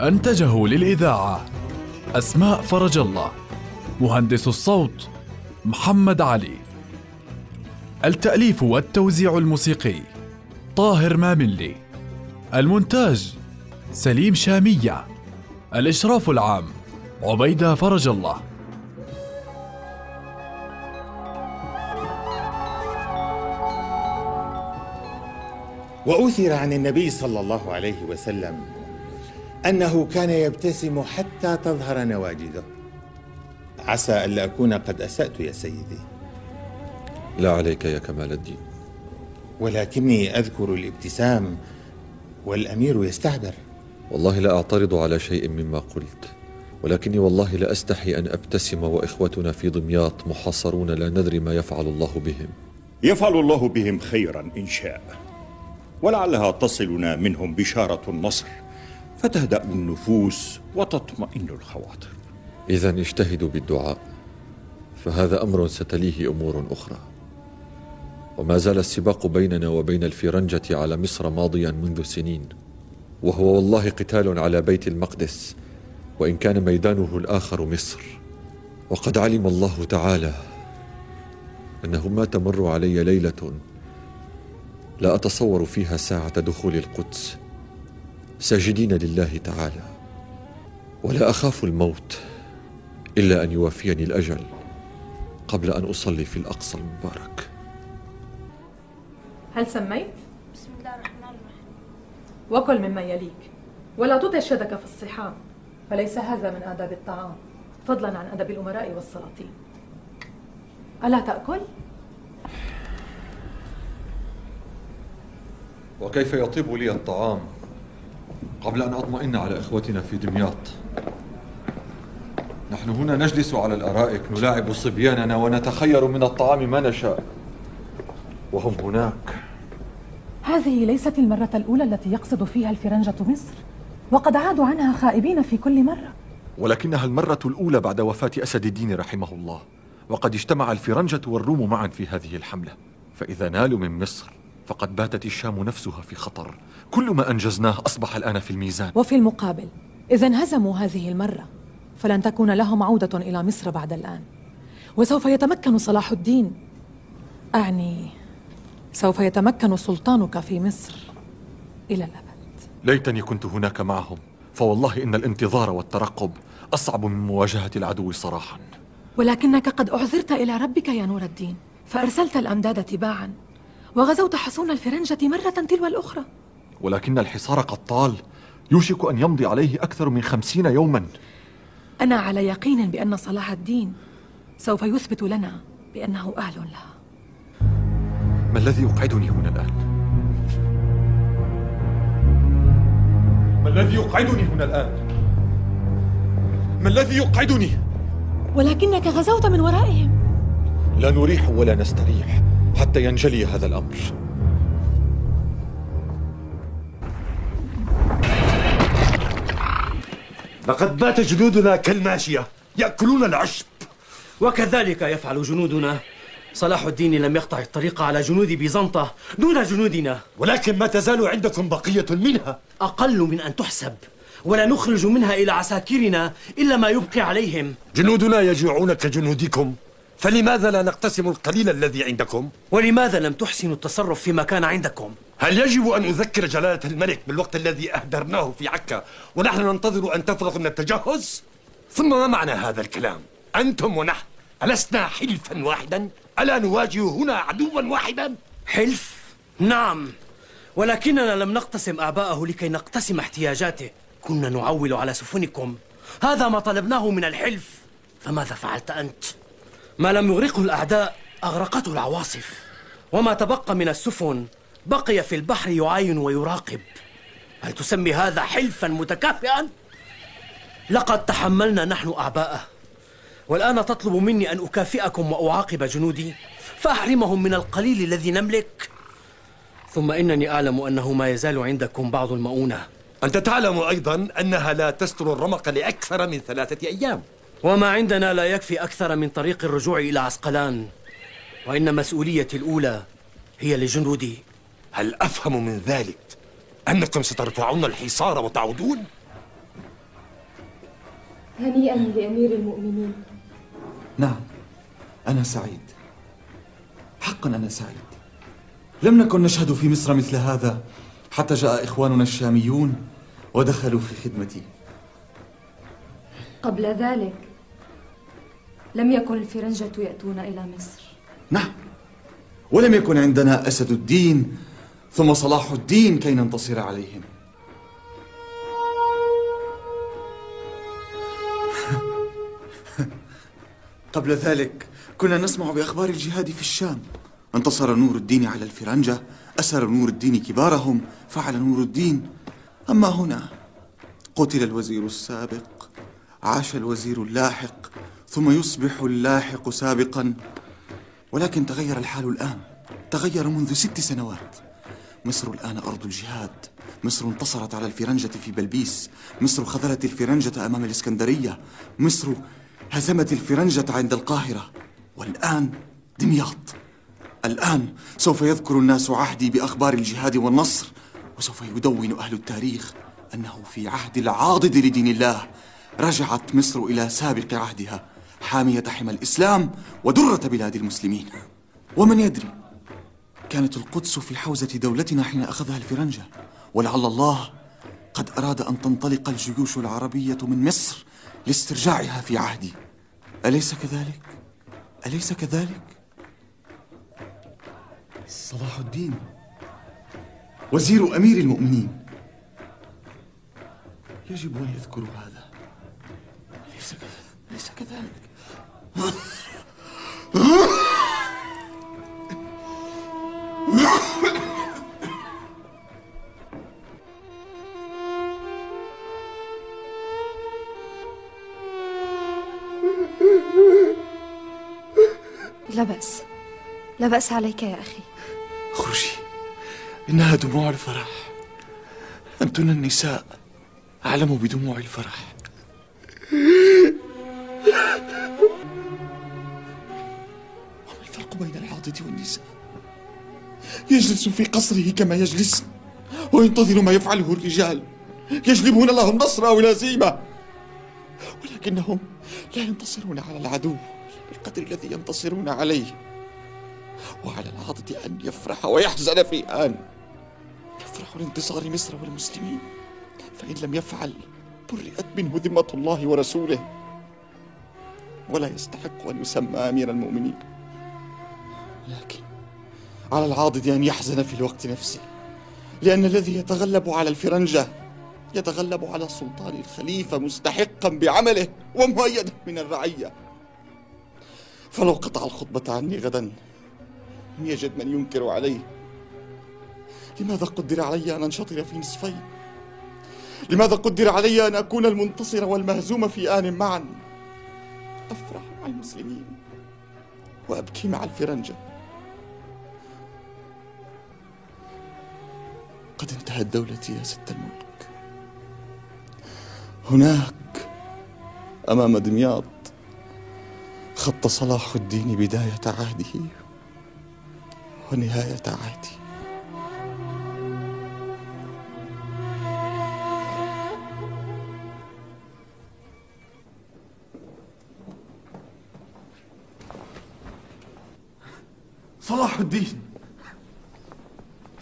أنتجه للإذاعة أسماء فرج الله مهندس الصوت محمد علي. التأليف والتوزيع الموسيقي طاهر ماملي. المونتاج سليم شامية. الإشراف العام عبيدة فرج الله. وأثر عن النبي صلى الله عليه وسلم أنه كان يبتسم حتى تظهر نواجذه. عسى ألا أكون قد أسأت يا سيدي. لا عليك يا كمال الدين. ولكني أذكر الابتسام والأمير يستعبر. والله لا أعترض على شيء مما قلت ولكني والله لا أستحي أن أبتسم وإخوتنا في دمياط محاصرون لا ندري ما يفعل الله بهم. يفعل الله بهم خيرا إن شاء ولعلها تصلنا منهم بشارة النصر. فتهدأ النفوس وتطمئن الخواطر. إذا اجتهدوا بالدعاء فهذا أمر ستليه أمور أخرى. وما زال السباق بيننا وبين الفرنجة على مصر ماضيا منذ سنين وهو والله قتال على بيت المقدس وإن كان ميدانه الآخر مصر. وقد علم الله تعالى أنه ما تمر علي ليلة لا أتصور فيها ساعة دخول القدس. ساجدين لله تعالى ولا أخاف الموت إلا أن يوافيني الأجل قبل أن أصلي في الأقصى المبارك. هل سميت؟ بسم الله الرحمن الرحيم. وكل مما يليك ولا تطع يدك في الصحام فليس هذا من آداب الطعام. فضلا عن أدب الأمراء والسلاطين. ألا تأكل؟ وكيف يطيب لي الطعام؟ قبل أن أطمئن على إخوتنا في دمياط. نحن هنا نجلس على الأرائك نلاعب صبياننا ونتخير من الطعام ما نشاء. وهم هناك. هذه ليست المرة الأولى التي يقصد فيها الفرنجة مصر وقد عادوا عنها خائبين في كل مرة. ولكنها المرة الأولى بعد وفاة أسد الدين رحمه الله وقد اجتمع الفرنجة والروم معا في هذه الحملة فإذا نالوا من مصر فقد باتت الشام نفسها في خطر. كل ما أنجزناه أصبح الآن في الميزان. وفي المقابل إذا انهزموا هذه المرة فلن تكون لهم عودة إلى مصر بعد الآن. وسوف يتمكن صلاح الدين. أعني سوف يتمكن سلطانك في مصر إلى الأبد. ليتني كنت هناك معهم فوالله إن الانتظار والترقب أصعب من مواجهة العدو صراحا. ولكنك قد أعذرت إلى ربك يا نور الدين فأرسلت الأمداد تباعا. وغزوت حصون الفرنجة مرة تلو الأخرى ولكن الحصار قد طال يوشك أن يمضي عليه أكثر من خمسين يوما أنا على يقين بأن صلاح الدين سوف يثبت لنا بأنه أهل لها ما الذي يقعدني هنا الآن؟ ما الذي يقعدني هنا الآن؟ ما الذي يقعدني؟ ولكنك غزوت من ورائهم لا نريح ولا نستريح حتى ينجلي هذا الأمر. لقد بات جنودنا كالماشية يأكلون العشب. وكذلك يفعل جنودنا. صلاح الدين لم يقطع الطريق على جنود بيزنطة دون جنودنا. ولكن ما تزال عندكم بقية منها. أقل من أن تحسب. ولا نخرج منها إلى عساكرنا إلا ما يبقي عليهم. جنودنا يجوعون كجنودكم. فلماذا لا نقتسم القليل الذي عندكم؟ ولماذا لم تحسنوا التصرف فيما كان عندكم؟ هل يجب أن أذكر جلالة الملك بالوقت الذي أهدرناه في عكا ونحن ننتظر أن تفرغ من التجهز؟ ثم ما معنى هذا الكلام؟ أنتم ونحن ألسنا حلفا واحدا؟ ألا نواجه هنا عدوا واحدا؟ حلف؟ نعم ولكننا لم نقتسم أعباءه لكي نقتسم احتياجاته كنا نعول على سفنكم هذا ما طلبناه من الحلف فماذا فعلت أنت؟ ما لم يغرقه الأعداء أغرقته العواصف. وما تبقى من السفن بقي في البحر يعاين ويراقب. هل تسمي هذا حلفا متكافئا؟ لقد تحملنا نحن أعباءه. والآن تطلب مني أن أكافئكم وأعاقب جنودي فأحرمهم من القليل الذي نملك. ثم إنني أعلم أنه ما يزال عندكم بعض المؤونة. أنت تعلم أيضا أنها لا تستر الرمق لأكثر من ثلاثة أيام. وما عندنا لا يكفي أكثر من طريق الرجوع إلى عسقلان. وإن مسؤوليتي الأولى هي لجنودي هل أفهم من ذلك أنكم سترفعون الحصار وتعودون؟ هنيئا لأمير المؤمنين. نعم أنا سعيد. حقا أنا سعيد. لم نكن نشهد في مصر مثل هذا حتى جاء إخواننا الشاميون ودخلوا في خدمتي. قبل ذلك لم يكن الفرنجة يأتون إلى مصر. نعم. ولم يكن عندنا أسد الدين ثم صلاح الدين كي ننتصر عليهم. قبل ذلك كنا نسمع بأخبار الجهاد في الشام. انتصر نور الدين على الفرنجة أسر نور الدين كبارهم فعل نور الدين. أما هنا قتل الوزير السابق عاش الوزير اللاحق ثم يصبح اللاحق سابقا. ولكن تغير الحال الآن. تغير منذ ست سنوات. مصر الآن أرض الجهاد. مصر انتصرت على الفرنجة في بلبيس. مصر خذلت الفرنجة أمام الإسكندرية. مصر هزمت الفرنجة عند القاهرة. والآن دمياط. الآن سوف يذكر الناس عهدي بأخبار الجهاد والنصر. وسوف يدون أهل التاريخ أنه في عهد العاضد لدين الله رجعت مصر إلى سابق عهدها. حامية حمى الإسلام ودرة بلاد المسلمين ومن يدري كانت القدس في حوزة دولتنا حين أخذها الفرنجة ولعل الله قد أراد أن تنطلق الجيوش العربية من مصر لاسترجاعها في عهدي أليس كذلك؟ أليس كذلك؟ صلاح الدين وزير أمير المؤمنين يجب أن يذكروا هذا أليس كذلك؟ أليس كذلك؟ لا بأس. لا بأس عليك يا أخي. اخرجي إنها دموع الفرح. أنتن النساء أعلم بدموع الفرح. يجلس في قصره كما يجلس وينتظر ما يفعله الرجال. يجلبون له النصر أو الهزيمة ولكنهم لا ينتصرون على العدو بالقدر الذي ينتصرون عليه وعلى العاضد أن يفرح ويحزن في آن. يفرح لانتصار مصر والمسلمين فإن لم يفعل برئت منه ذمة الله ورسوله. ولا يستحق أن يسمى أمير المؤمنين. لكن على العاضد أن يحزن في الوقت نفسه. لأن الذي يتغلب على الفرنجة يتغلب على السلطان الخليفة مستحقا بعمله ومؤيدا من الرعية. فلو قطع الخطبة عني غدا لم يجد من ينكر عليه. لماذا قدر علي أن أنشطر في نصفين لماذا قدر علي أن أكون المنتصر والمهزوم في آن معا؟ أفرح مع المسلمين وأبكي مع الفرنجة. قد انتهت دولتي يا ست الملك. هناك أمام دمياط خط صلاح الدين بداية عهده ونهاية عهدي صلاح الدين.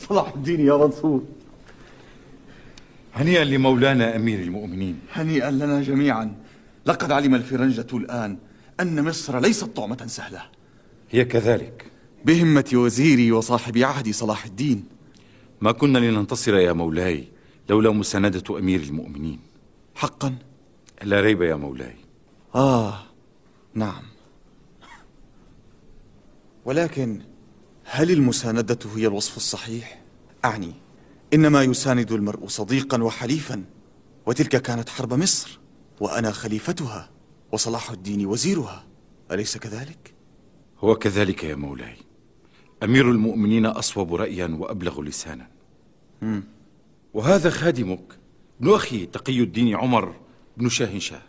صلاح الدين يا منصور هنيئا لمولانا أمير المؤمنين. هنيئا لنا جميعا. لقد علم الفرنجة الآن أن مصر ليست طعمة سهلة. هي كذلك. بهمة وزيري وصاحب عهدي صلاح الدين. ما كنا لننتصر يا مولاي لولا مساندة أمير المؤمنين. حقا؟ لا ريب يا مولاي. آه نعم. ولكن هل المساندة هي الوصف الصحيح؟ أعني. إنما يساند المرء صديقا وحليفا وتلك كانت حرب مصر وأنا خليفتها وصلاح الدين وزيرها. أليس كذلك؟ هو كذلك يا مولاي. أمير المؤمنين أصوب رأيا وأبلغ لسانا. مم. وهذا خادمك ابن أخي تقي الدين عمر بن شاه شاه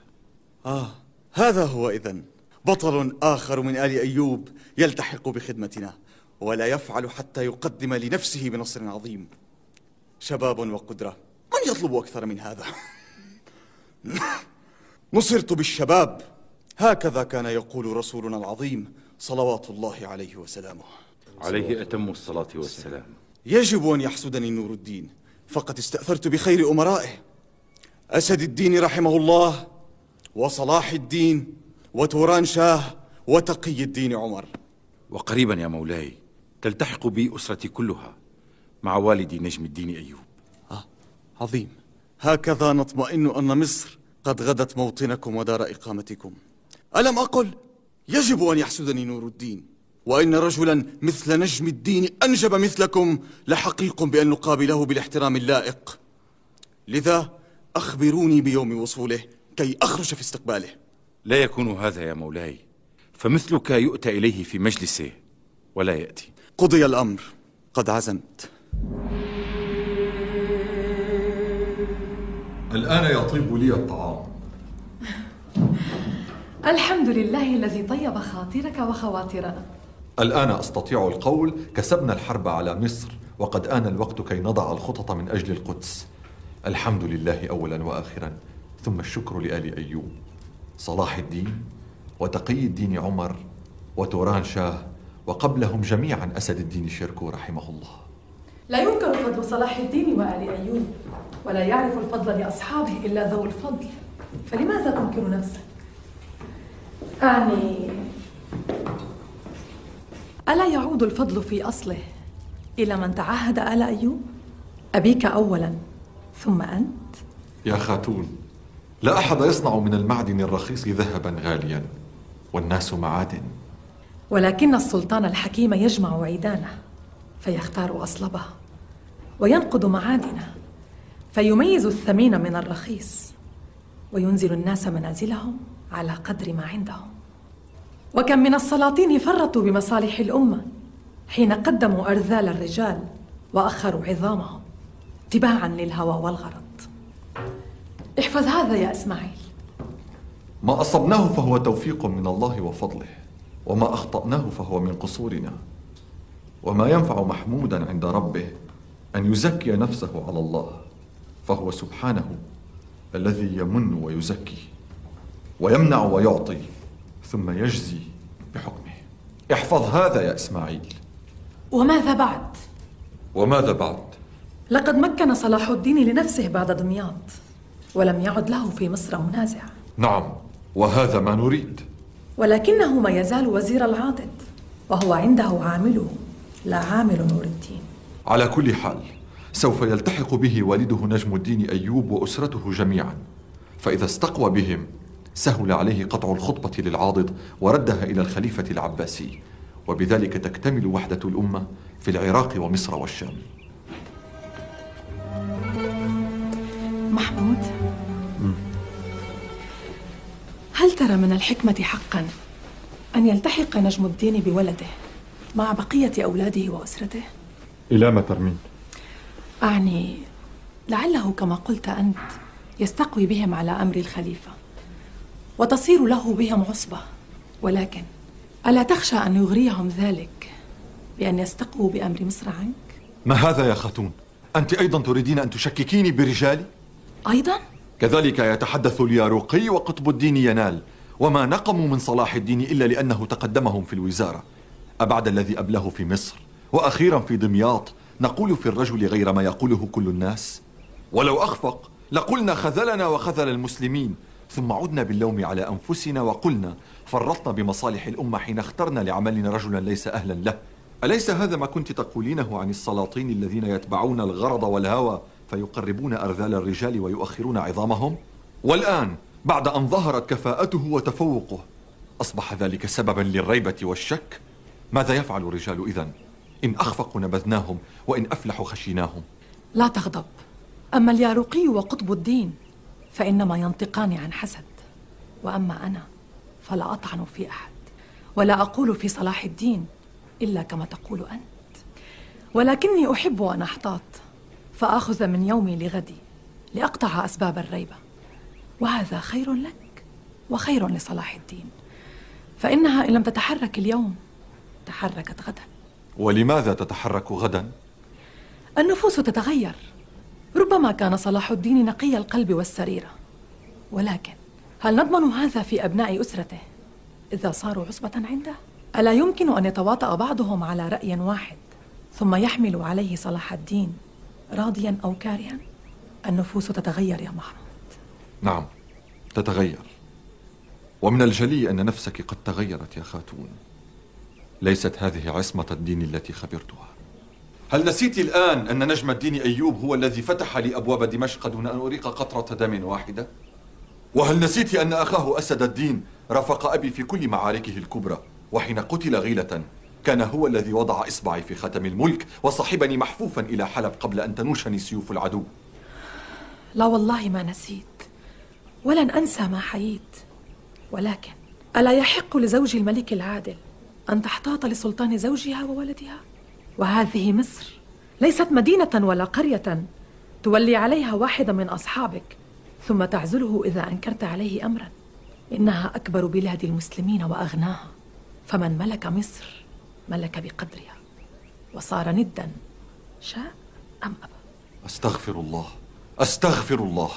آه هذا هو إذن. بطل آخر من آل أيوب يلتحق بخدمتنا. ولا يفعل حتى يقدم لنفسه بنصر عظيم. شباب وقدرة من يطلب أكثر من هذا؟ نصرت بالشباب. هكذا كان يقول رسولنا العظيم صلوات الله عليه وسلامه. عليه أتم الصلاة والسلام. يجب أن يحسدني نور الدين. فقد استأثرت بخير أمرائه. أسد الدين رحمه الله وصلاح الدين وتوران شاه وتقي الدين عمر. وقريبا يا مولاي تلتحق بي أسرتي كلها مع والدي نجم الدين أيوب. آه عظيم. هكذا نطمئن أن مصر قد غدت موطنكم ودار إقامتكم. ألم أقل يجب أن يحسدني نور الدين وإن رجلا مثل نجم الدين أنجب مثلكم لحقيق بأن نقابله بالاحترام اللائق. لذا أخبروني بيوم وصوله كي أخرج في استقباله. لا يكون هذا يا مولاي فمثلك يؤتى إليه في مجلسه ولا يأتي. قضي الأمر. قد عزمت. الآن يطيب لي الطعام. الحمد لله الذي طيب خاطرك وخواطرنا الآن أستطيع القول كسبنا الحرب على مصر وقد آن الوقت كي نضع الخطط من أجل القدس. الحمد لله أولا وآخرا ثم الشكر لآل أيوب. صلاح الدين وتقي الدين عمر وتوران شاه وقبلهم جميعا أسد الدين شيركو رحمه الله لا ينكر فضل صلاح الدين وآل أيوب ولا يعرف الفضل لأصحابه إلا ذو الفضل فلماذا تنكر نفسك؟ أعني ألا يعود الفضل في أصله إلى من تعهد آل أيوب؟ أبيك أولا ثم أنت؟ يا خاتون لا أحد يصنع من المعدن الرخيص ذهبا غاليا والناس معادن ولكن السلطان الحكيم يجمع عيدانه فيختار أصلبه وينقض معادنه فيميز الثمين من الرخيص وينزل الناس منازلهم على قدر ما عندهم. وكم من السلاطين فرطوا بمصالح الأمة حين قدموا أرذال الرجال وأخروا عظامهم تباعا للهوى والغرض. احفظ هذا يا إسماعيل. ما أصبناه فهو توفيق من الله وفضله. وما أخطأناه فهو من قصورنا. وما ينفع محمودا عند ربه أن يزكي نفسه على الله فهو سبحانه الذي يمن ويزكي ويمنع ويعطي ثم يجزي بحكمه. احفظ هذا يا إسماعيل. وماذا بعد؟ وماذا بعد؟ لقد مكن صلاح الدين لنفسه بعد دمياط ولم يعد له في مصر منازع. نعم وهذا ما نريد. ولكنه ما يزال وزير العاضد وهو عنده عامله لا عامل نور الدين. على كل حال سوف يلتحق به والده نجم الدين أيوب وأسرته جميعا. فإذا استقوى بهم سهل عليه قطع الخطبة للعاضد وردها إلى الخليفة العباسي. وبذلك تكتمل وحدة الأمة في العراق ومصر والشام. محمود هل ترى من الحكمة حقا أن يلتحق نجم الدين بولده مع بقية أولاده وأسرته؟ إلى ما ترمين؟ أعني لعله كما قلت أنت يستقوي بهم على أمر الخليفة وتصير له بهم عصبة ولكن ألا تخشى أن يغريهم ذلك بأن يستقووا بأمر مصر عنك؟ ما هذا يا خاتون؟ أنت أيضا تريدين أن تشككيني برجالي؟ أيضا؟ كذلك يتحدث الياروقي وقطب الدين ينال وما نقموا من صلاح الدين إلا لأنه تقدمهم في الوزارة. أبعد الذي أبله في مصر وأخيرا في دمياط نقول في الرجل غير ما يقوله كل الناس. ولو أخفق لقلنا خذلنا وخذل المسلمين. ثم عدنا باللوم على أنفسنا وقلنا فرطنا بمصالح الأمة حين اخترنا لعملنا رجلا ليس أهلا له. أليس هذا ما كنت تقولينه عن السلاطين الذين يتبعون الغرض والهوى فيقربون أرذال الرجال ويؤخرون عظامهم؟ والآن بعد أن ظهرت كفاءته وتفوقه أصبح ذلك سببا للريبة والشك؟ ماذا يفعل الرجال إذن؟ إن أخفقوا نبذناهم وإن أفلحوا خشيناهم لا تغضب أما الياروقي وقطب الدين فإنما ينطقان عن حسد وأما أنا فلا أطعن في أحد ولا أقول في صلاح الدين إلا كما تقول أنت ولكني أحب أن أحتاط فآخذ من يومي لغدي لأقطع أسباب الريبة وهذا خير لك وخير لصلاح الدين. فإنها إن لم تتحرك اليوم تحركت غدا. ولماذا تتحرك غدا؟ النفوس تتغير. ربما كان صلاح الدين نقي القلب والسريرة ولكن هل نضمن هذا في أبناء أسرته إذا صاروا عصبة عنده؟ ألا يمكن أن يتواطأ بعضهم على رأي واحد ثم يحمل عليه صلاح الدين راضيا أو كارها؟ النفوس تتغير يا محمود نعم تتغير ومن الجلي أن نفسك قد تغيرت يا خاتون ليست هذه عصمة الدين التي خبرتها هل نسيت الآن أن نجم الدين أيوب هو الذي فتح لي أبواب دمشق دون أن أريق قطرة دم واحدة؟ وهل نسيت أن أخاه أسد الدين رافق أبي في كل معاركه الكبرى وحين قتل غيلة كان هو الذي وضع إصبعي في ختم الملك وصحبني محفوفا إلى حلب قبل أن تنوشني سيوف العدو. لا والله ما نسيت ولن أنسى ما حييت. ولكن ألا يحق لزوج الملك العادل أن تحتاط لسلطان زوجها وولدها؟ وهذه مصر ليست مدينة ولا قرية تولي عليها واحدا من أصحابك ثم تعزله إذا أنكرت عليه أمرا. إنها أكبر بلاد المسلمين وأغناها. فمن ملك مصر ملك بقدرها. وصار ندا. شاء أم أبى أستغفر الله. أستغفر الله.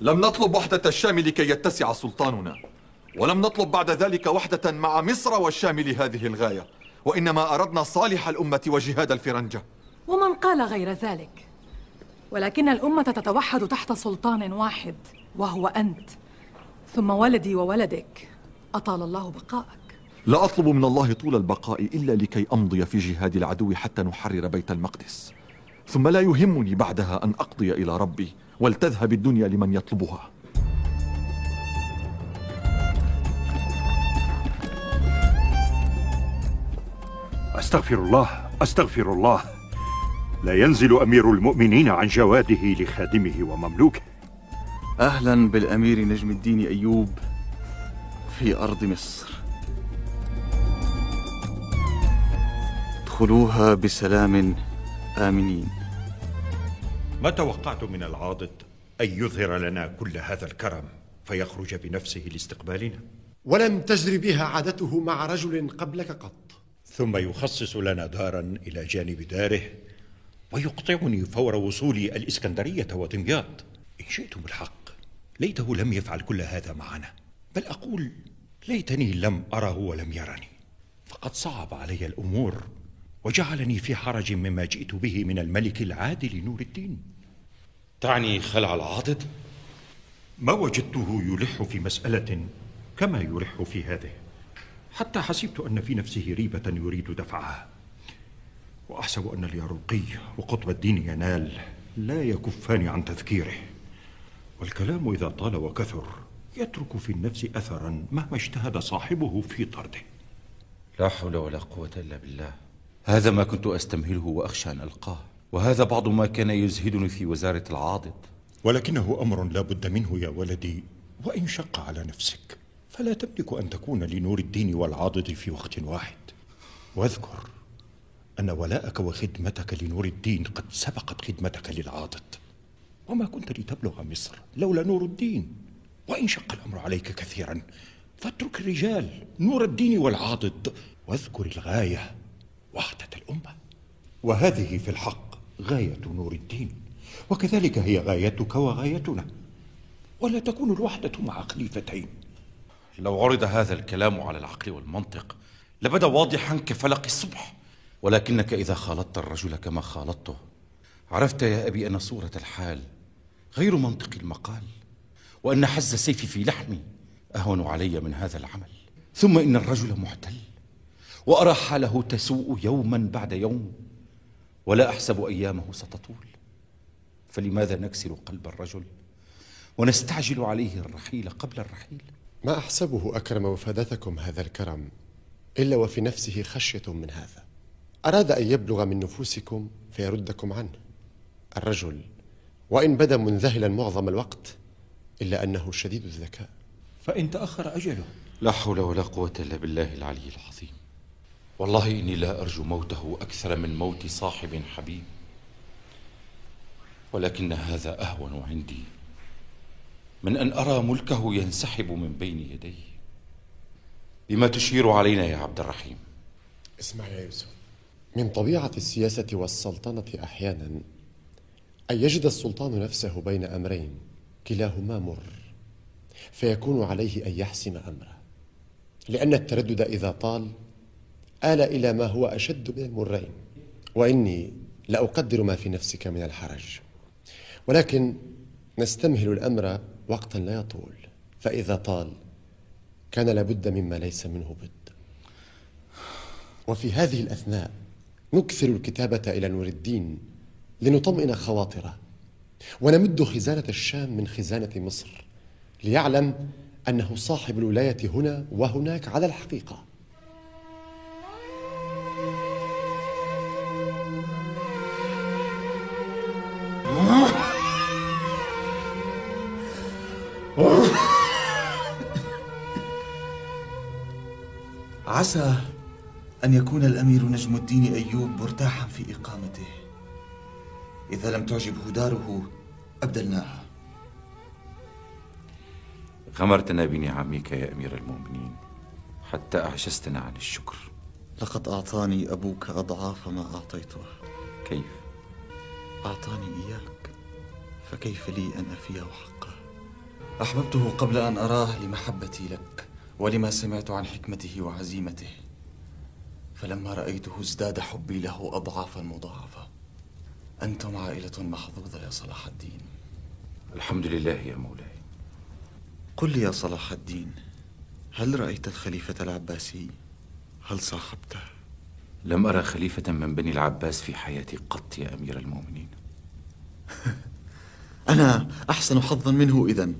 لم نطلب وحدة الشام لكي يتسع سلطاننا. ولم نطلب بعد ذلك وحدة مع مصر والشام لهذه الغاية. وإنما أردنا صالح الأمة وجهاد الفرنجة. ومن قال غير ذلك. ولكن الأمة تتوحد تحت سلطان واحد وهو أنت. ثم ولدي وولدك أطال الله بقاءك. لا أطلب من الله طول البقاء إلا لكي أمضي في جهاد العدو حتى نحرر بيت المقدس. ثم لا يهمني بعدها أن أقضي إلى ربي ولتذهب الدنيا لمن يطلبها. أستغفر الله أستغفر الله. لا ينزل أمير المؤمنين عن جواده لخادمه ومملوكه. أهلا بالأمير نجم الدين أيوب في أرض مصر. ادخلوها بسلام. آمنين. ما توقعت من العاضد أن يظهر لنا كل هذا الكرم فيخرج بنفسه لاستقبالنا؟ ولم تجر بها عادته مع رجل قبلك قط. ثم يخصص لنا دارا إلى جانب داره ويقطعني فور وصولي الإسكندرية ودمياط إن شئتم الحق ليته لم يفعل كل هذا معنا. بل أقول ليتني لم أره ولم يرني. فقد صعب علي الأمور. وجعلني في حرج مما جئت به من الملك العادل نور الدين. تعني خلع العاضد ما وجدته يلح في مسألة كما يلح في هذه. حتى حسبت أن في نفسه ريبة يريد دفعها. وأحسب أن اليارقي وقطب الدين ينال لا يكفان عن تذكيره. والكلام إذا طال وكثر يترك في النفس أثرا مهما اجتهد صاحبه في طرده. لا حول ولا قوة إلا بالله. هذا ما كنت أستمهله وأخشى أن ألقاه وهذا بعض ما كان يزهدني في وزارة العاضد. ولكنه أمر لا بد منه يا ولدي وإن شق على نفسك فلا تملك أن تكون لنور الدين والعاضد في وقت واحد. واذكر أن ولاءك وخدمتك لنور الدين قد سبقت خدمتك للعاضد. وما كنت لتبلغ مصر لولا نور الدين. وإن شق الأمر عليك كثيرا فاترك الرجال نور الدين والعاضد. واذكر الغاية وحدة الأمة. وهذه في الحق غاية نور الدين. وكذلك هي غايتك وغايتنا. ولا تكون الوحدة مع خليفتين. لو عرض هذا الكلام على العقل والمنطق لبدا واضحا كفلق الصبح. ولكنك إذا خالطت الرجل كما خالطته عرفت يا أبي أن صورة الحال غير منطق المقال. وأن حز السيف في لحمي أهون علي من هذا العمل. ثم إن الرجل محتل وأرى حاله تسوء يوما بعد يوم ولا أحسب أيامه ستطول. فلماذا نكسر قلب الرجل ونستعجل عليه الرحيل قبل الرحيل؟ ما أحسبه أكرم وفادتكم هذا الكرم إلا وفي نفسه خشية من هذا. أراد أن يبلغ من نفوسكم فيردكم عنه. الرجل وإن بدا منذهلا معظم الوقت إلا أنه شديد الذكاء. فإن تأخر أجله. لا حول ولا قوة إلا بالله العلي العظيم. والله إني لا أرجو موته أكثر من موت صاحب حبيب. ولكن هذا أهون عندي. من أن أرى ملكه ينسحب من بين يديه. بما تشير علينا يا عبد الرحيم. اسمع يا يوسف. من طبيعة السياسة والسلطنة أحيانا أن يجد السلطان نفسه بين أمرين كلاهما مر فيكون عليه أن يحسم أمره. لأن التردد إذا طال آل إلى ما هو أشد من المرين. وإني لأقدر ما في نفسك من الحرج. ولكن نستمهل الأمر وقتا لا يطول. فإذا طال كان لابد مما ليس منه بد. وفي هذه الأثناء نكثر الكتابة إلى نور الدين لنطمئن خواطره. ونمد خزانة الشام من خزانة مصر ليعلم أنه صاحب الولاية هنا وهناك على الحقيقة. عسى أن يكون الأمير نجم الدين أيوب مرتاحا في إقامته. إذا لم تعجبه داره أبدلناها غمرتنا بنعمك يا أمير المؤمنين حتى أعجزتنا عن الشكر. لقد أعطاني أبوك أضعاف ما أعطيته. كيف؟ أعطاني إياك فكيف لي أن أفيه حقه؟ أحببته قبل أن أراه لمحبتي لك. ولما سمعت عن حكمته وعزيمته فلما رأيته ازداد حبي له أضعافا مضاعفة. أنتم عائلة محظوظة يا صلاح الدين. الحمد لله يا مولاي. قل لي يا صلاح الدين هل رأيت الخليفة العباسي؟ هل صاحبته؟ لم أرى خليفة من بني العباس في حياتي قط يا أمير المؤمنين. أنا أحسن حظا منه إذا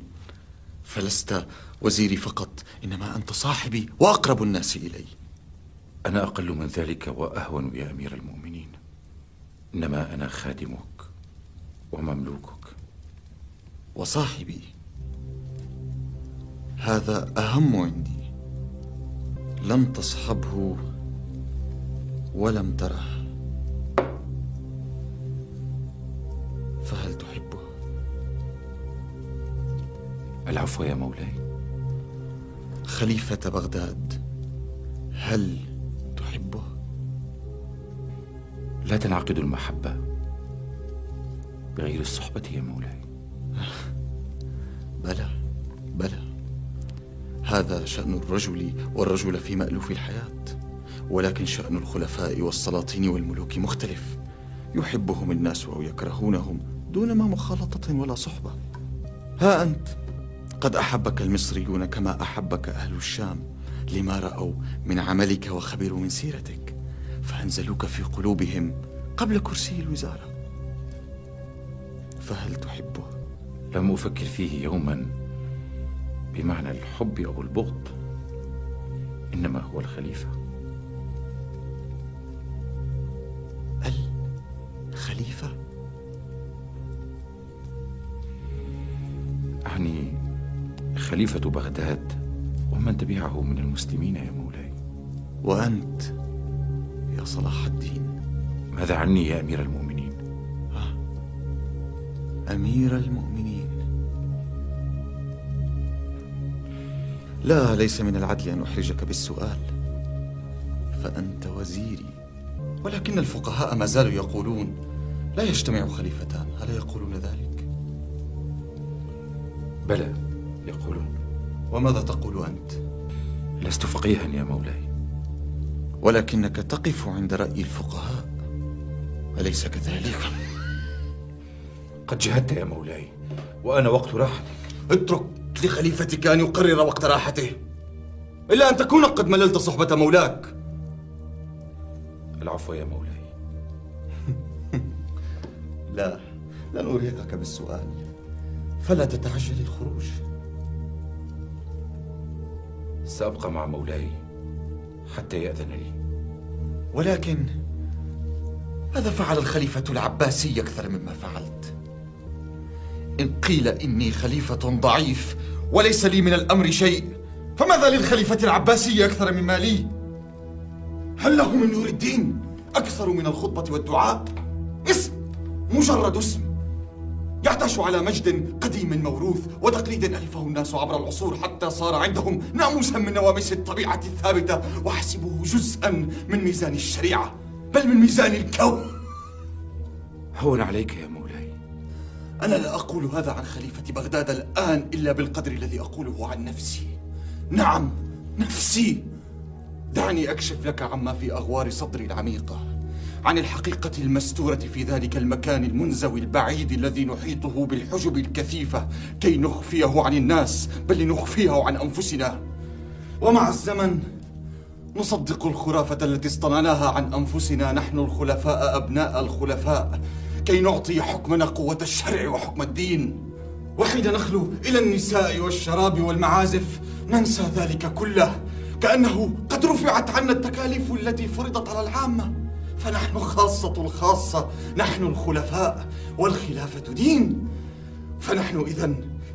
فلست وزيري فقط إنما أنت صاحبي وأقرب الناس إلي. أنا أقل من ذلك وأهون يا أمير المؤمنين. إنما أنا خادمك ومملوكك. وصاحبي هذا أهم عندي. لم تصحبه ولم تره. العفو يا مولاي. خليفة بغداد هل تحبه؟ لا تنعقد المحبة بغير الصحبة يا مولاي. بلى بلى. هذا شأن الرجل والرجل في مألوف الحياة ولكن شأن الخلفاء والسلاطين والملوك مختلف. يحبهم الناس أو يكرهونهم دون ما مخالطة ولا صحبة. ها أنت؟ قد أحبك المصريون كما أحبك أهل الشام لما رأوا من عملك وخبروا من سيرتك فأنزلوك في قلوبهم قبل كرسي الوزارة فهل تحبه؟ لم أفكر فيه يوما بمعنى الحب أو البغض إنما هو الخليفة الخليفة؟ خليفة بغداد ومن تبعه من المسلمين يا مولاي؟ وأنت يا صلاح الدين. ماذا عني يا أمير المؤمنين؟ أمير المؤمنين. لا ليس من العدل أن أحرجك بالسؤال فأنت وزيري. ولكن الفقهاء ما زالوا يقولون لا يجتمع خليفتان ألا يقولون ذلك؟ بلى. يقولون. وماذا تقول أنت؟ لست فقيها يا مولاي. ولكنك تقف عند رأي الفقهاء أليس كذلك؟ قد جهدت يا مولاي وأنا وقت راحتك. اترك لخليفتك أن يقرر وقت راحته. إلا أن تكون قد مللت صحبة مولاك. العفو يا مولاي. لا لن أرهقك بالسؤال. فلا تتعجل الخروج. سأبقى مع مولاي حتى يأذن لي ولكن ماذا فعل الخليفة العباسي أكثر مما فعلت؟ إن قيل إني خليفة ضعيف وليس لي من الأمر شيء فماذا للخليفة العباسي أكثر مما لي؟ هل له من نور الدين أكثر من الخطبة والدعاء؟ اسم مجرد اسم يعتاش على مجد قديم موروث وتقليد ألفه الناس عبر العصور حتى صار عندهم ناموسا من نواميس الطبيعة الثابتة وحسبوه جزءا من ميزان الشريعة بل من ميزان الكون. هون عليك يا مولاي. أنا لا أقول هذا عن خليفة بغداد الآن إلا بالقدر الذي أقوله عن نفسي. نعم نفسي. دعني أكشف لك عما في أغوار صدري العميقة. عن الحقيقة المستورة في ذلك المكان المنزوي البعيد الذي نحيطه بالحجب الكثيفة كي نخفيه عن الناس بل لنخفيه عن أنفسنا. ومع الزمن نصدق الخرافة التي اصطنعناها عن أنفسنا. نحن الخلفاء أبناء الخلفاء كي نعطي حكمنا قوة الشرع وحكم الدين. وحين نخلو إلى النساء والشراب والمعازف ننسى ذلك كله كأنه قد رفعت عنا التكاليف التي فرضت على العامة. فنحن خاصة الخاصة نحن الخلفاء والخلافة دين. فنحن إذا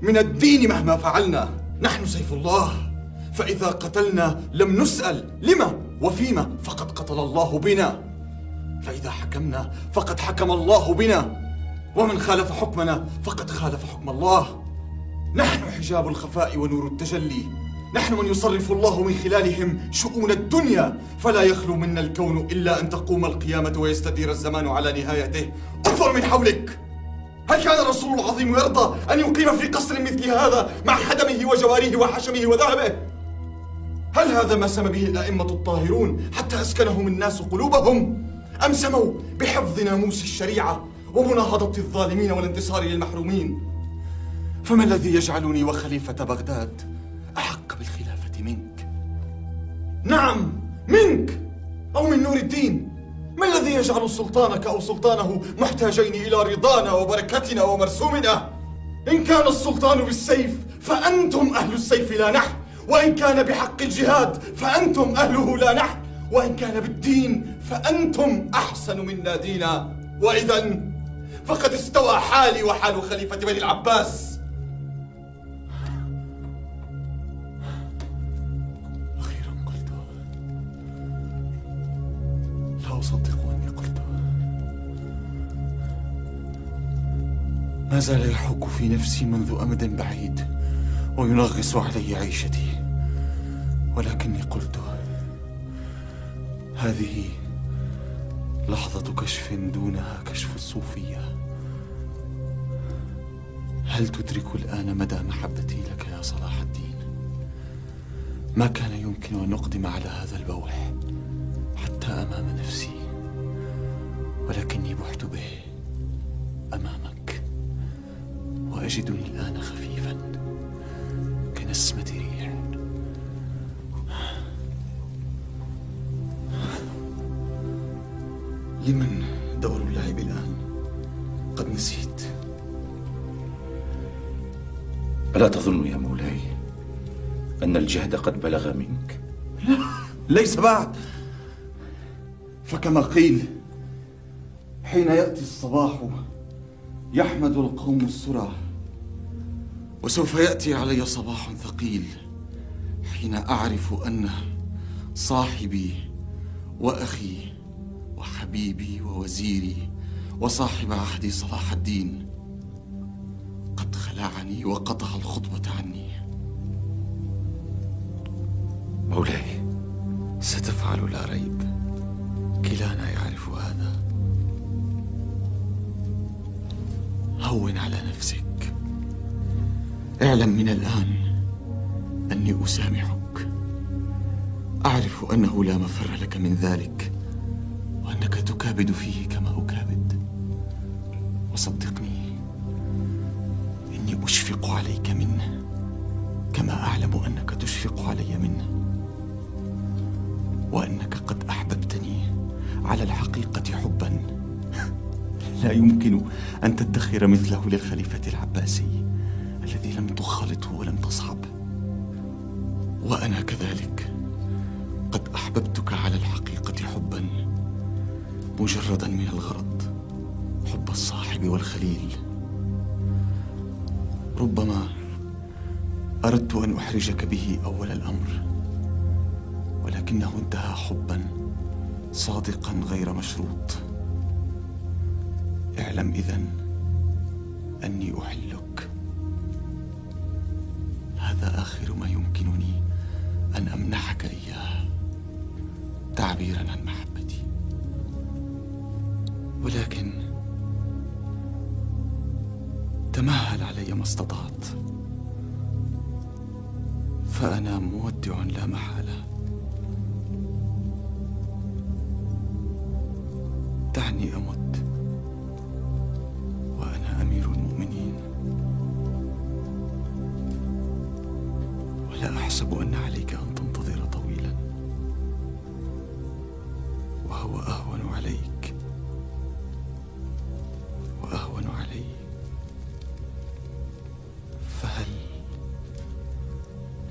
من الدين مهما فعلنا نحن سيف الله. فإذا قتلنا لم نسأل لما؟ وفيما؟ فقد قتل الله بنا. فإذا حكمنا فقد حكم الله بنا. ومن خالف حكمنا فقد خالف حكم الله. نحن حجاب الخفاء ونور التجلي. نحن من يصرف الله من خلالهم شؤون الدنيا. فلا يخلو منا الكون إلا أن تقوم القيامة ويستدير الزمان على نهايته. انظر من حولك. هل كان الرسول العظيم يرضى أن يقيم في قصر مثل هذا مع خدمه وجواريه وحشمه وذهبه؟ هل هذا ما سمى به الأئمة الطاهرون حتى أسكنهم الناس قلوبهم؟ أم سموا بحفظ ناموس الشريعة ومناهضة الظالمين والانتصار للمحرومين؟ فما الذي يجعلني وخليفة بغداد؟ أحق بالخلافة منك. نعم منك أو من نور الدين. ما الذي يجعل سلطانك أو سلطانه محتاجين إلى رضانا وبركتنا ومرسومنا؟ إن كان السلطان بالسيف فأنتم أهل السيف لا نحن. وإن كان بحق الجهاد فأنتم أهله لا نحن. وإن كان بالدين فأنتم أحسن منا دينا. وإذا فقد استوى حالي وحال خليفة بني العباس. زال يحك في نفسي منذ أمد بعيد وينغص علي عيشتي ولكني قلت هذه لحظة كشف دونها كشف الصوفية هل تدرك الآن مدى محبتي لك يا صلاح الدين؟ ما كان يمكن أن أقدم على هذا البوح حتى أمام نفسي ولكني بحت به أمامك وأجدني الآن خفيفا. كنسمة ريح. لمن دور اللعب الآن؟ قد نسيت. ألا تظن يا مولاي أن الجهد قد بلغ منك؟ لا ليس بعد. فكما قيل حين يأتي الصباح يحمد القوم السرى. وسوف يأتي علي صباح ثقيل حين أعرف أن صاحبي وأخي وحبيبي ووزيري وصاحب عهدي صلاح الدين قد خلعني وقطع الخطبة عني. مولاي ستفعل لا ريب. كلانا يعرف هذا. هون على نفسك. اعلم من الآن أني أسامحك. أعرف أنه لا مفر لك من ذلك وأنك تكابد فيه كما أكابد. وصدقني إني أشفق عليك منه كما أعلم أنك تشفق علي منه. وأنك قد أحببتني على الحقيقة حبا. لا يمكن أن تدخر مثله للخليفة العباسي. الذي لم تخالطه ولم تصحب. وأنا كذلك. قد أحببتك على الحقيقة حبا مجردا من الغرض حب الصاحب والخليل. ربما أردت أن أحرجك به أول الأمر ولكنه انتهى حبا صادقا غير مشروط. اعلم إذن أني أحلك. آخر ما يمكنني أن أمنحك إياه تعبيرا عن محبتي. ولكن تمهل علي ما استطعت. فأنا مودع لا محالة.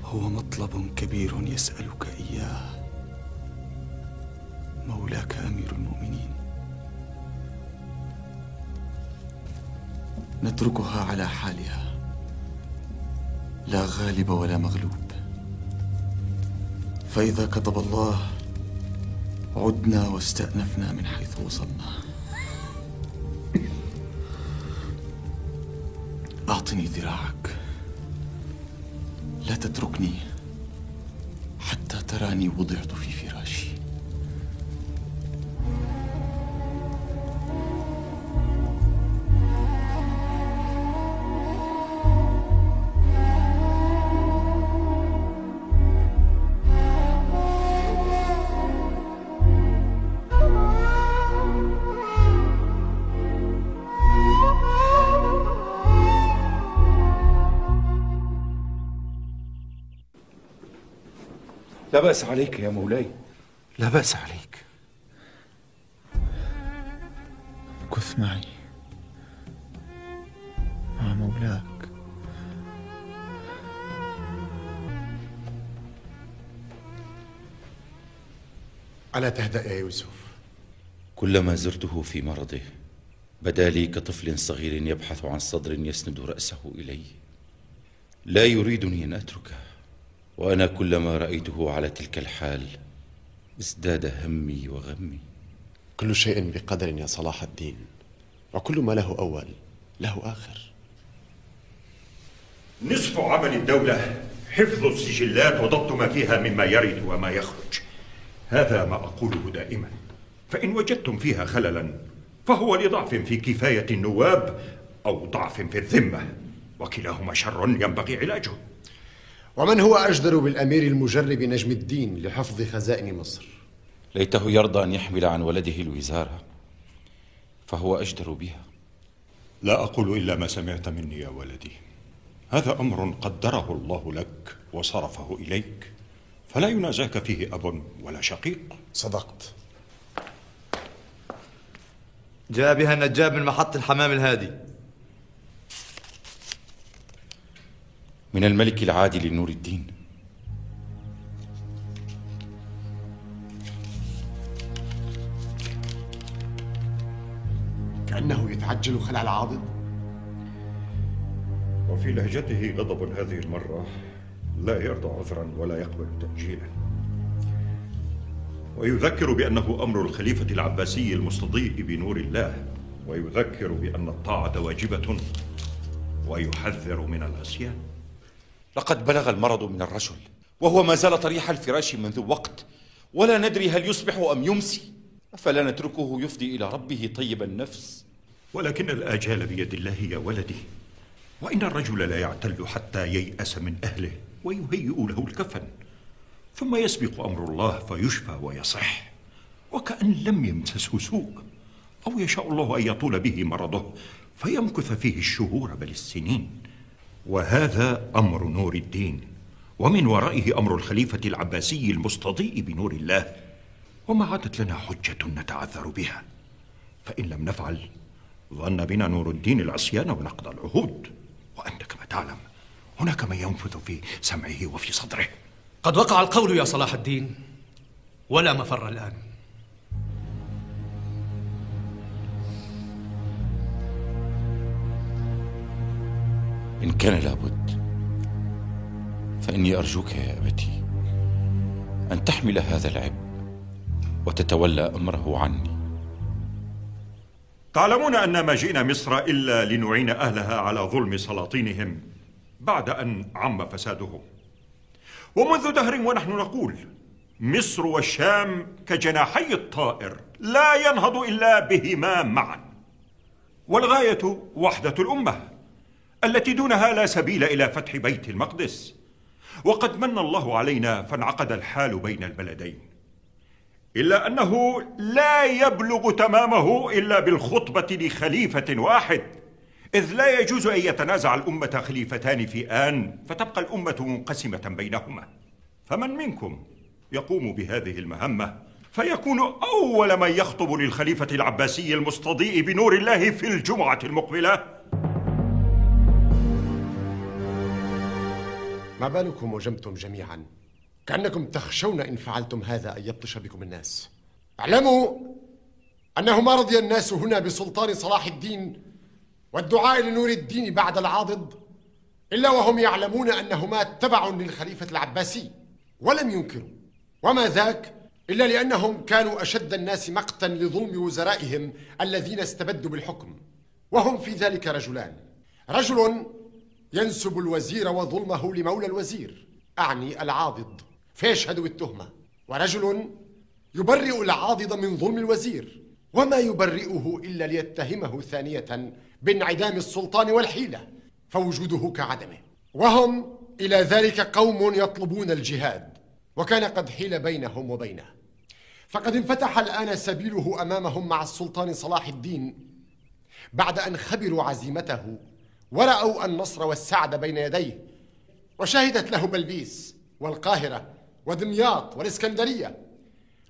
هو مطلب كبير يسألك إياه. مولاك أمير المؤمنين. نتركها على حالها. لا غالب ولا مغلوب. فإذا كتب الله عدنا واستأنفنا من حيث وصلنا. أعطني ذراعك. لا تتركني حتى تراني وضعت في فراشي بأس عليك يا مولاي. لا بأس عليك. كث معي. مع مولاك. ألا تهدأ يا يوسف؟ كلما زرته في مرضه بدا لي كطفل صغير يبحث عن صدر يسند رأسه إلي. لا يريدني أن أتركه. وأنا كلما رأيته على تلك الحال ازداد همي وغمي. كل شيء بقدر يا صلاح الدين وكل ما له أول له آخر. نصف عمل الدولة حفظ السجلات وضبط ما فيها مما يرد وما يخرج. هذا ما أقوله دائما. فإن وجدتم فيها خللا فهو لضعف في كفاية النواب أو ضعف في الذمة وكلاهما شر ينبغي علاجه. ومن هو أجدر بالأمير المجرب نجم الدين لحفظ خزائن مصر؟ ليته يرضى أن يحمل عن ولده الوزارة فهو أجدر بها. لا أقول إلا ما سمعت مني يا ولدي. هذا أمر قدره الله لك وصرفه إليك فلا ينازاك فيه أب ولا شقيق. صدقت. جاء بها النجاب من محط الحمام الهادي. من الملك العادل نور الدين. كأنه يتعجل خلع العاضد. وفي لهجته غضب هذه المرة. لا يرضى عذرا ولا يقبل تأجيلا. ويذكر بأنه أمر الخليفة العباسي المستضيء بنور الله. ويذكر بأن الطاعة واجبة. ويحذر من العصيان لقد بلغ المرض من الرجل وهو ما زال طريح الفراش منذ وقت ولا ندري هل يصبح أم يمسي. فلا نتركه يفضي إلى ربه طيب النفس؟ ولكن الآجال بيد الله يا ولدي وإن الرجل لا يعتل حتى ييأس من أهله ويهيئ له الكفن ثم يسبق أمر الله فيشفى ويصح وكأن لم يمسسه سوء أو يشاء الله أن يطول به مرضه فيمكث فيه الشهور بل السنين. وهذا أمر نور الدين ومن ورائه أمر الخليفة العباسي المستضيء بنور الله وما عادت لنا حجة نتعذر بها. فإن لم نفعل ظن بنا نور الدين العصيان ونقض العهود. وأنت كما تعلم هناك من ينفذ في سمعه وفي صدره. قد وقع القول يا صلاح الدين ولا مفر الآن. إن كان لابد فإني أرجوك يا أبتي أن تحمل هذا العبء وتتولى أمره عني. تعلمون أن ما جئنا مصر إلا لنعين أهلها على ظلم سلاطينهم بعد أن عم فسادهم ومنذ دهر ونحن نقول مصر والشام كجناحي الطائر لا ينهض إلا بهما معا. والغاية وحدة الأمة. التي دونها لا سبيل إلى فتح بيت المقدس. وقد من الله علينا فانعقد الحال بين البلدين. إلا أنه لا يبلغ تمامه إلا بالخطبة لخليفة واحد. إذ لا يجوز أن يتنازع الأمة خليفتان في آن فتبقى الأمة منقسمة بينهما. فمن منكم يقوم بهذه المهمة فيكون أول من يخطب للخليفة العباسي المستضيء بنور الله في الجمعة المقبلة؟ ما بالكم وجمتم جميعا؟ كأنكم تخشون إن فعلتم هذا أن يبطش بكم الناس. اعلموا أنه ما رضي الناس هنا بسلطان صلاح الدين والدعاء لنور الدين بعد العاضد إلا وهم يعلمون أنهما تبع للخليفة العباسي ولم ينكروا. وما ذاك إلا لأنهم كانوا أشد الناس مقتا لظلم وزرائهم الذين استبدوا بالحكم وهم في ذلك رجلان. رجل ينسب الوزير وظلمه لمولى الوزير. أعني العاضد. فيشهد بالتهمة ورجل يبرئ العاضد من ظلم الوزير. وما يبرئه إلا ليتهمه ثانية بانعدام السلطان والحيلة. فوجوده كعدمه. وهم إلى ذلك قوم يطلبون الجهاد. وكان قد حيل بينهم وبينه. فقد انفتح الآن سبيله أمامهم مع السلطان صلاح الدين. بعد أن خبروا عزيمته ورأوا النصر والسعد بين يديه وشهدت له بلبيس والقاهرة ودمياط والإسكندرية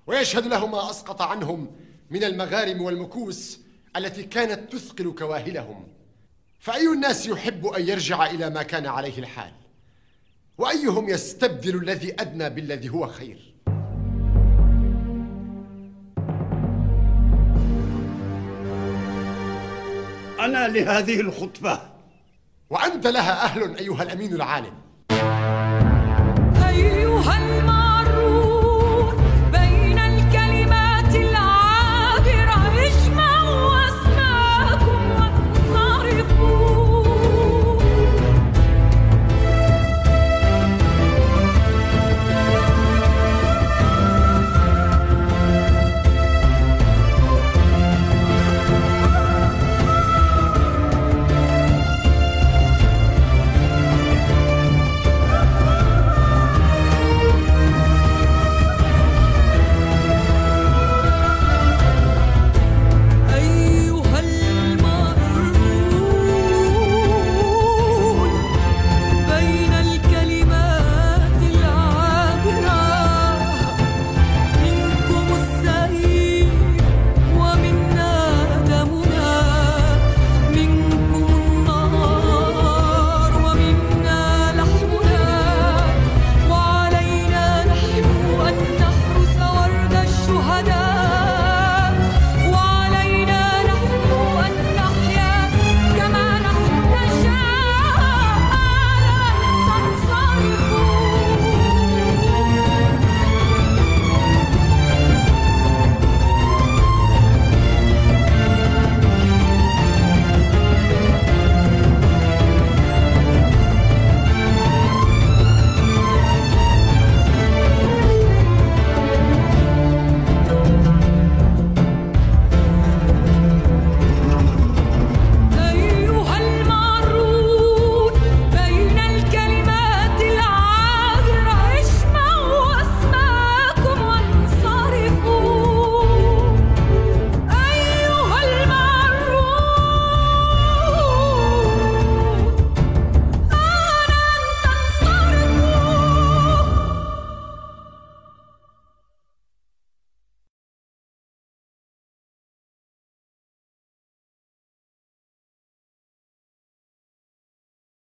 ويشهد له ما أسقط عنهم من المغارم والمكوس التي كانت تثقل كواهلهم. فأي الناس يحب أن يرجع إلى ما كان عليه الحال؟ وأيهم يستبدل الذي أدنى بالذي هو خير؟ أنا لهذه الخطبة وأنت لها أهل أيها الأمين العالم. أيها المعلم